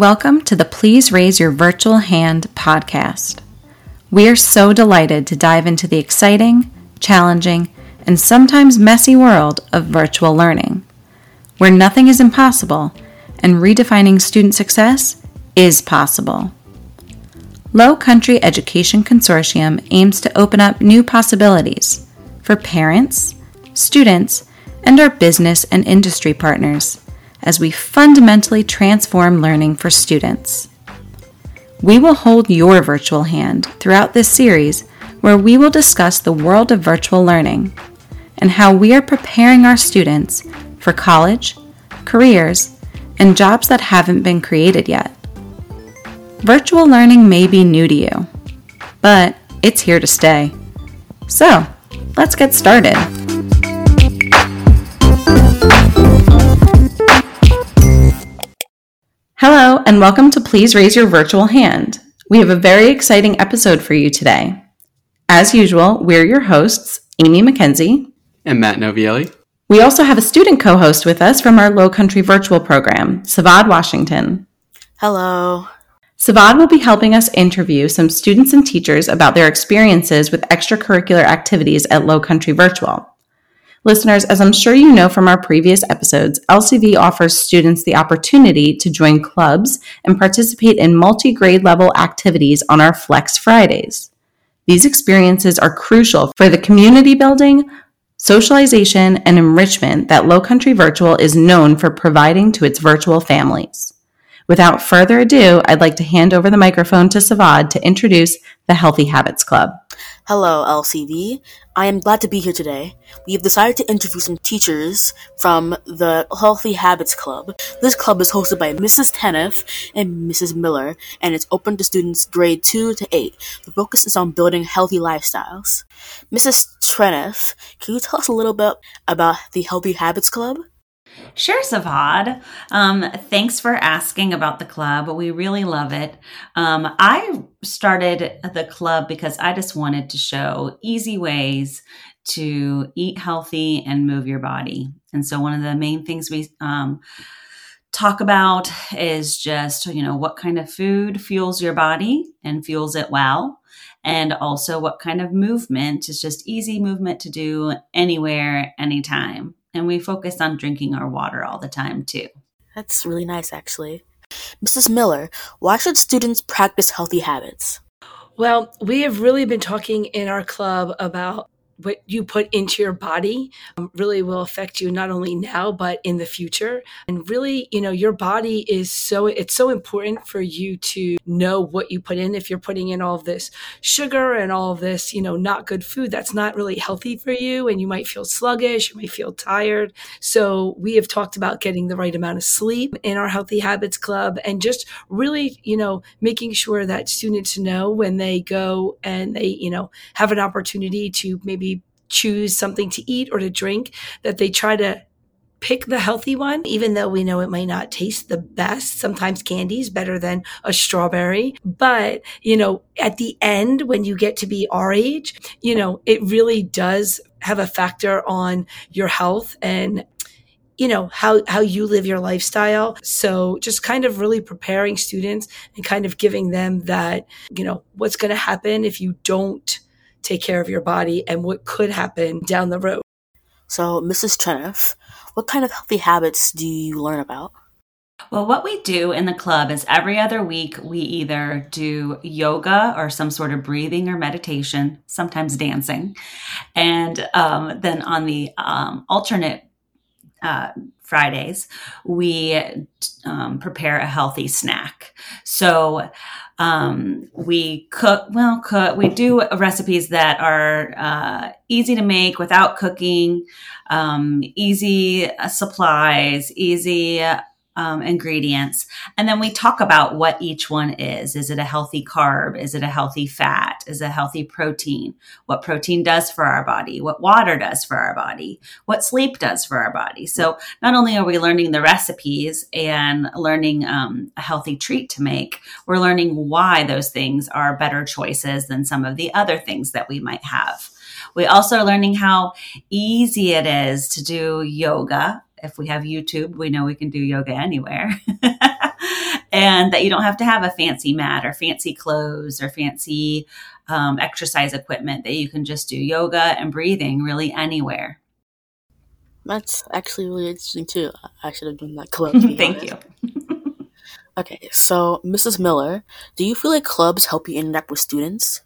Welcome to the Please Raise Your Virtual Hand podcast. We are so delighted to dive into the exciting, challenging, and sometimes messy world of virtual learning, where nothing is impossible and redefining student success is possible. Low Country Education Consortium aims to open up new possibilities for parents, students, and our business and industry partners as we fundamentally transform learning for students. We will hold your virtual hand throughout this series where we will discuss the world of virtual learning and how we are preparing our students for college, careers, and jobs that haven't been created yet. Virtual learning may be new to you, but it's here to stay. So, let's get started. Hello, and welcome to Please Raise Your Virtual Hand. We have a very exciting episode for you today. As usual, we're your hosts, Amy McKenzie and Matt Novielli. We also have a student co host with us from our Low Country virtual program, Savad Washington. Hello. Savad will be helping us interview some students and teachers about their experiences with extracurricular activities at Low Country Virtual. Listeners, as I'm sure you know from our previous episodes, LCV offers students the opportunity to join clubs and participate in multi grade level activities on our Flex Fridays. These experiences are crucial for the community building, socialization, and enrichment that Low Country Virtual is known for providing to its virtual families. Without further ado, I'd like to hand over the microphone to Savad to introduce the Healthy Habits Club. Hello, LCV. I am glad to be here today. We have decided to interview some teachers from the Healthy Habits Club. This club is hosted by Mrs. Teneff and Mrs. Miller, and it's open to students grade 2 to 8. The focus is on building healthy lifestyles. Mrs. Treneff, can you tell us a little bit about the Healthy Habits Club? Sure, Savad. Um, thanks for asking about the club. We really love it. Um, I started the club because I just wanted to show easy ways to eat healthy and move your body. And so, one of the main things we um, talk about is just, you know, what kind of food fuels your body and fuels it well. And also, what kind of movement is just easy movement to do anywhere, anytime and we focus on drinking our water all the time too. That's really nice, actually. Mrs. Miller, why should students practice healthy habits? Well, we have really been talking in our club about what you put into your body um, really will affect you not only now but in the future. And really you know your body is so it's so important for you to know what you put in. If you're putting in all of this sugar and all of this you know not good food that's not really healthy for you. And you might feel sluggish you may feel tired. So we have talked about getting the right amount of sleep in our healthy habits club and just really you know making sure that students know when they go and they you know have an opportunity to maybe choose something to eat or to drink, that they try to pick the healthy one, even though we know it might not taste the best. Sometimes candy is better than a strawberry. But, you know, at the end, when you get to be our age, you know, it really does have a factor on your health and you know how how you live your lifestyle so just kind of really preparing students and kind of giving them that you know what's going to happen if you don't take care of your body and what could happen down the road. So, Mrs. Treneff, what kind of healthy habits do you learn about? Well, what we do in the club is every other week we either do yoga or some sort of breathing or meditation, sometimes dancing. And um, then on the um, alternate uh, Fridays, we um, prepare a healthy snack. So um, we cook, well, cook, we do recipes that are uh, easy to make without cooking, um, easy uh, supplies, easy um, ingredients. And then we talk about what each one is. Is it a healthy carb? Is it a healthy fat? Is it a healthy protein? What protein does for our body? What water does for our body? What sleep does for our body? So not only are we learning the recipes and learning um, a healthy treat to make, we're learning why those things are better choices than some of the other things that we might have. We also are learning how easy it is to do yoga if we have YouTube, we know we can do yoga anywhere. and that you don't have to have a fancy mat or fancy clothes or fancy um, exercise equipment, that you can just do yoga and breathing really anywhere. That's actually really interesting too. I should have done that club. Thank honest. you. Okay, so Mrs. Miller, do you feel like clubs help you interact with students?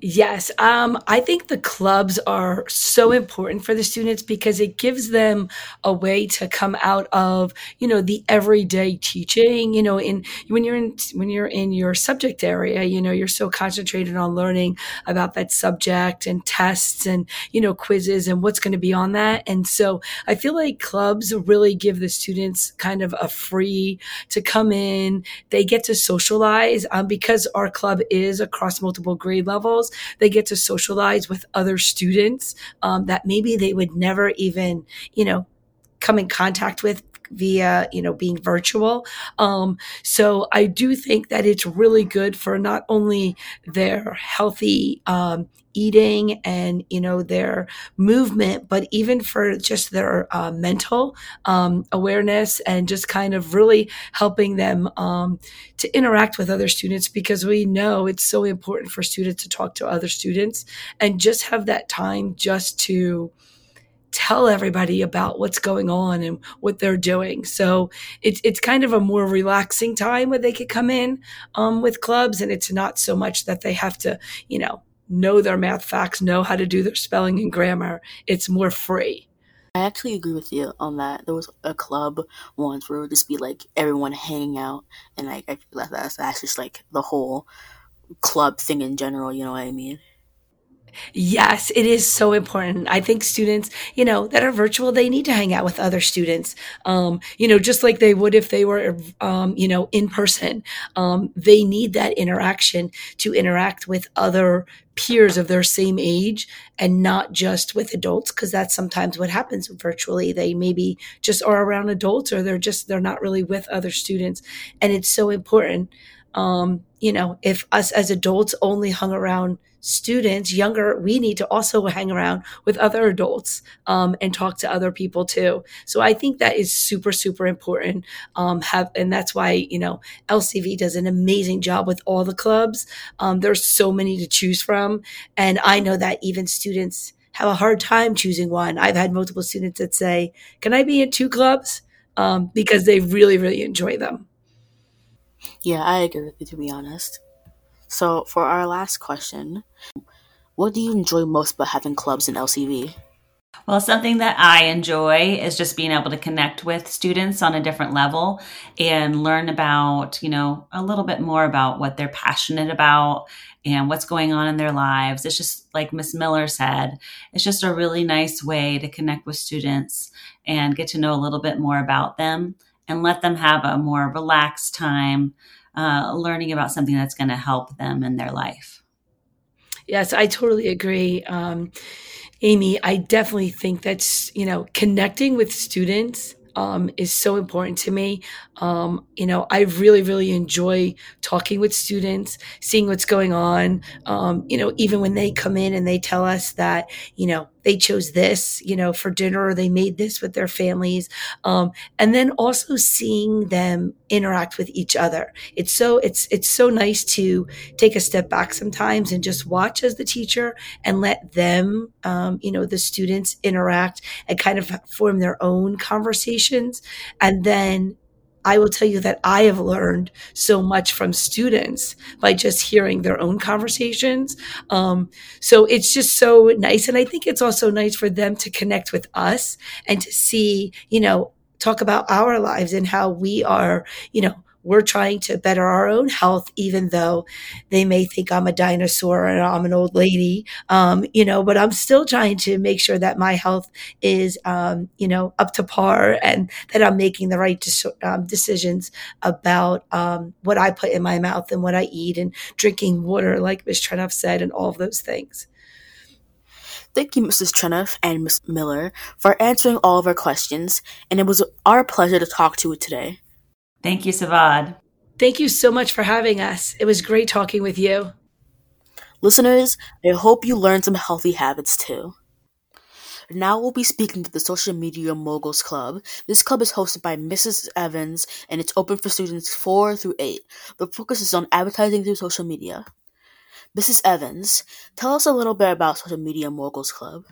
Yes, um, I think the clubs are so important for the students because it gives them a way to come out of you know the everyday teaching. You know, in when you're in when you're in your subject area, you know you're so concentrated on learning about that subject and tests and you know quizzes and what's going to be on that. And so I feel like clubs really give the students kind of a free to come in. They get to socialize um, because our club is across multiple grade levels. They get to socialize with other students um, that maybe they would never even, you know, come in contact with via you know being virtual. Um, so i do think that it's really good for not only their healthy um, eating and you know their movement but even for just their uh, mental um, awareness and just kind of really helping them um, to interact with other students because we know it's so important for students to talk to other students and just have that time just to tell everybody about what's going on and what they're doing. So it's it's kind of a more relaxing time where they could come in um, with clubs, and it's not so much that they have to, you know, know their math facts, know how to do their spelling and grammar. It's more free. I actually agree with you on that. There was a club once where it would just be like everyone hanging out, and like I that's that's just like the whole club thing in general. You know what I mean? Yes, it is so important. I think students, you know, that are virtual, they need to hang out with other students. Um, you know, just like they would if they were, um, you know, in person. Um, they need that interaction to interact with other peers of their same age and not just with adults because that's sometimes what happens virtually they maybe just are around adults or they're just they're not really with other students and it's so important um, you know if us as adults only hung around students younger we need to also hang around with other adults um, and talk to other people too. So i think that is super super important um, have and that's why you know lcv does an amazing job with all the clubs. Um, there's so many to choose from and i know that even students have a hard time choosing one. I've had multiple students that say can i be in two clubs? Um, because they really really enjoy them Yeah, I agree with you to be honest. So for our last question, what do you enjoy most about having clubs in LCV? Well, something that I enjoy is just being able to connect with students on a different level and learn about, you know, a little bit more about what they're passionate about and what's going on in their lives. It's just like Miss Miller said, it's just a really nice way to connect with students and get to know a little bit more about them and let them have a more relaxed time uh, learning about something that's going to help them in their life. Yes, I totally agree. Um, Amy, I definitely think that's, you know, connecting with students um, is so important to me. Um, you know, I really, really enjoy talking with students, seeing what's going on. Um, you know, even when they come in and they tell us that, you know, they chose this, you know, for dinner or they made this with their families. Um, and then also seeing them interact with each other. It's so, it's, it's so nice to take a step back sometimes and just watch as the teacher and let them, um, you know, the students interact and kind of form their own conversations. And then I will tell you that I have learned so much from students by just hearing their own conversations. Um, so it's just so nice. And I think it's also nice for them to connect with us and to see, you know, talk about our lives and how we are, you know, we're trying to better our own health, even though they may think I'm a dinosaur and I'm an old lady, um, you know, but I'm still trying to make sure that my health is, um, you know, up to par and that I'm making the right um, decisions about um, what I put in my mouth and what I eat and drinking water, like Ms. Trenoff said, and all of those things. Thank you, Mrs. Trenoff and Miss Miller, for answering all of our questions, and it was our pleasure to talk to you today. Thank you, Savad. Thank you so much for having us. It was great talking with you. Listeners, I hope you learned some healthy habits too. Now we'll be speaking to the Social Media Moguls Club. This club is hosted by Mrs. Evans and it's open for students 4 through 8. The focus is on advertising through social media. Mrs. Evans, tell us a little bit about Social Media Moguls Club.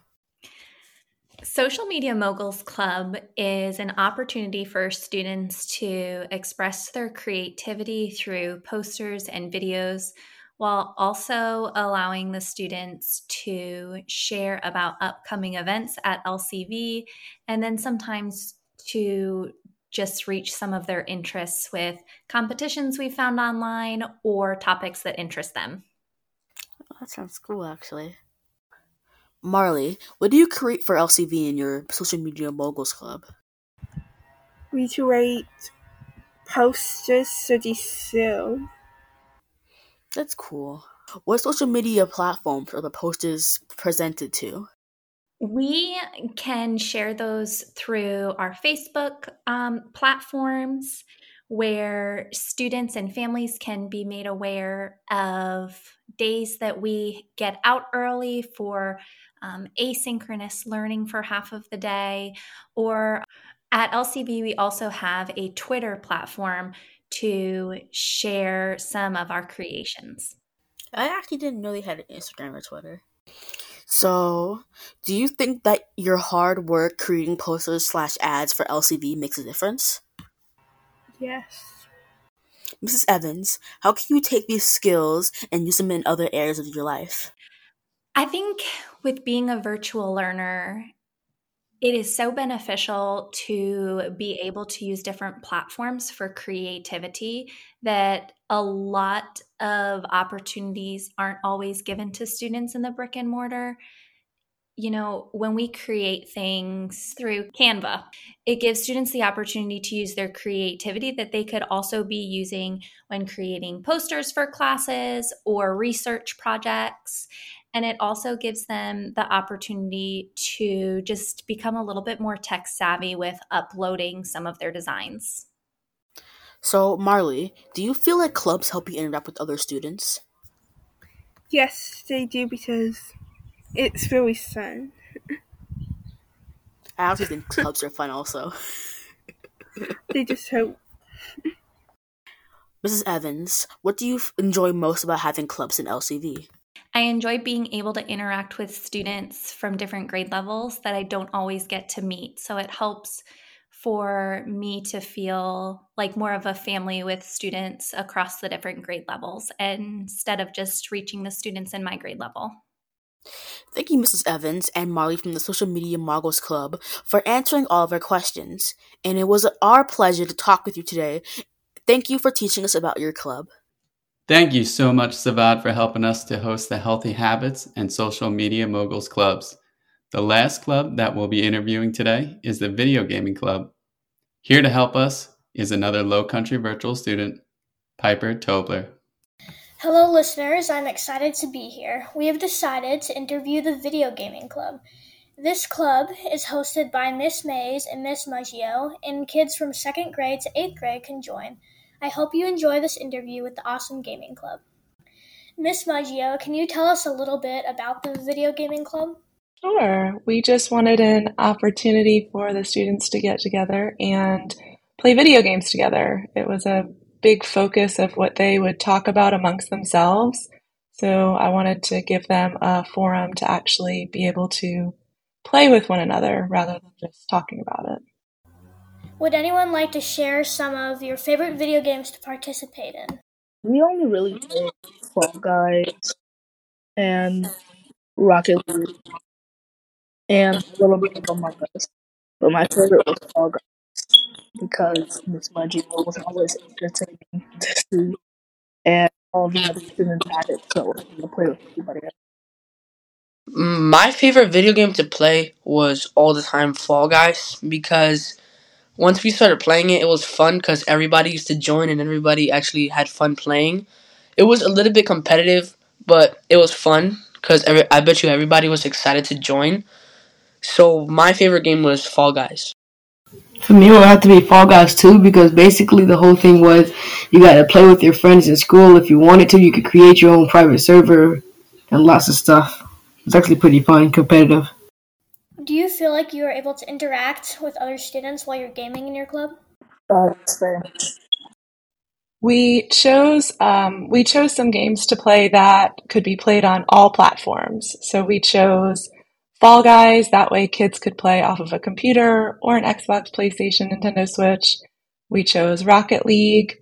Social Media Moguls Club is an opportunity for students to express their creativity through posters and videos while also allowing the students to share about upcoming events at LCV and then sometimes to just reach some of their interests with competitions we found online or topics that interest them. That sounds cool, actually. Marley, what do you create for LCV in your social media moguls club? We create posters to sell. That's cool. What social media platforms are the posters presented to? We can share those through our Facebook um, platforms where students and families can be made aware of days that we get out early for um, asynchronous learning for half of the day. Or at LCV, we also have a Twitter platform to share some of our creations. I actually didn't know they had an Instagram or Twitter. So, do you think that your hard work creating posters slash ads for LCV makes a difference? Yes. Mrs. Evans, how can you take these skills and use them in other areas of your life? I think with being a virtual learner, it is so beneficial to be able to use different platforms for creativity that a lot of opportunities aren't always given to students in the brick and mortar. You know, when we create things through Canva, it gives students the opportunity to use their creativity that they could also be using when creating posters for classes or research projects. And it also gives them the opportunity to just become a little bit more tech savvy with uploading some of their designs. So, Marley, do you feel like clubs help you interact with other students? Yes, they do because it's really fun. I also think clubs are fun also. they just help. Mrs. Evans, what do you enjoy most about having clubs in LCV? I enjoy being able to interact with students from different grade levels that I don't always get to meet. So it helps for me to feel like more of a family with students across the different grade levels instead of just reaching the students in my grade level. Thank you, Mrs. Evans and Marley from the Social Media Moguls Club, for answering all of our questions. And it was our pleasure to talk with you today. Thank you for teaching us about your club. Thank you so much, Savad, for helping us to host the Healthy Habits and Social Media Moguls Clubs. The last club that we'll be interviewing today is the Video Gaming Club. Here to help us is another Low Country virtual student, Piper Tobler. Hello, listeners. I'm excited to be here. We have decided to interview the Video Gaming Club. This club is hosted by Miss Mays and Miss Maggio, and kids from second grade to eighth grade can join. I hope you enjoy this interview with the Awesome Gaming Club. Miss Maggio, can you tell us a little bit about the Video Gaming Club? Sure. We just wanted an opportunity for the students to get together and play video games together. It was a big focus of what they would talk about amongst themselves. So I wanted to give them a forum to actually be able to play with one another rather than just talking about it. Would anyone like to share some of your favorite video games to participate in? We only really play Fall Guys and Rocket League and a little bit of Among Us. But my favorite was Fall Guys because Miss Maggio was always entertaining to see, and all the other students had it, so I to play with everybody else. My favorite video game to play was all the time Fall Guys because once we started playing it, it was fun because everybody used to join and everybody actually had fun playing. It was a little bit competitive, but it was fun because I bet you everybody was excited to join. So my favorite game was Fall Guys. For me, it would have to be Fall Guys too, because basically the whole thing was you got to play with your friends in school. If you wanted to, you could create your own private server and lots of stuff. It's actually pretty fun, competitive. Do you feel like you are able to interact with other students while you're gaming in your club? Uh, that's fair. We chose um, we chose some games to play that could be played on all platforms. So we chose Fall Guys. That way, kids could play off of a computer or an Xbox, PlayStation, Nintendo Switch. We chose Rocket League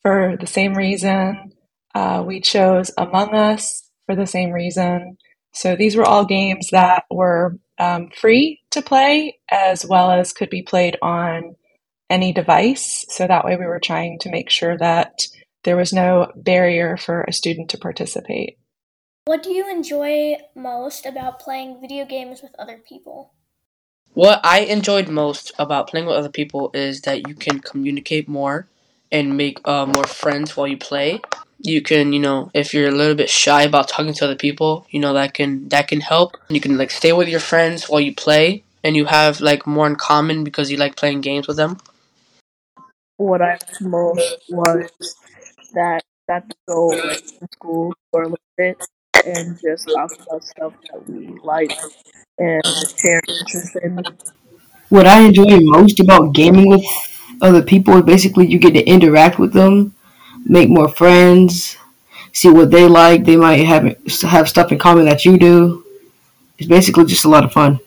for the same reason. Uh, we chose Among Us for the same reason. So these were all games that were um, free to play, as well as could be played on any device. So that way we were trying to make sure that there was no barrier for a student to participate. What do you enjoy most about playing video games with other people? What I enjoyed most about playing with other people is that you can communicate more and make uh, more friends while you play. You can, you know, if you're a little bit shy about talking to other people, you know that can that can help. You can like stay with your friends while you play, and you have like more in common because you like playing games with them what I most was that I got to go to school for a little bit and just talk about stuff that we like and share interest in. What I enjoy most about gaming with other people is basically you get to interact with them, make more friends, see what they like. They might have have stuff in common that you do. It's basically just a lot of fun.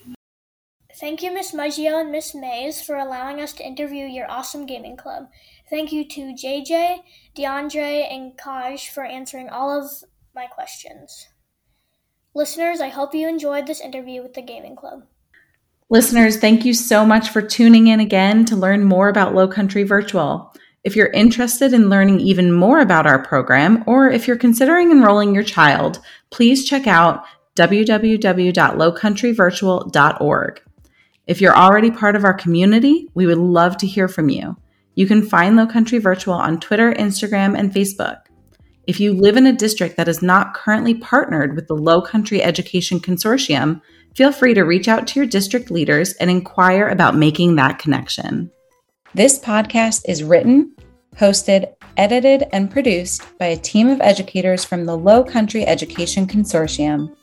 Thank you, Miss Maggio and Miss Mays, for allowing us to interview your awesome gaming club. Thank you to JJ, DeAndre, and Kaj for answering all of my questions. Listeners, I hope you enjoyed this interview with the gaming club. Listeners, thank you so much for tuning in again to learn more about Low Country Virtual. If you're interested in learning even more about our program, or if you're considering enrolling your child, please check out www.lowcountryvirtual.org. If you're already part of our community, we would love to hear from you. You can find Low Country Virtual on Twitter, Instagram, and Facebook. If you live in a district that is not currently partnered with the Low Country Education Consortium, feel free to reach out to your district leaders and inquire about making that connection. This podcast is written, hosted, edited, and produced by a team of educators from the Low Country Education Consortium.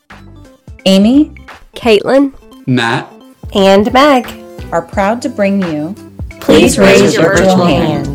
Amy, Caitlin, Matt, and Meg are proud to bring you Please raise your virtual hand.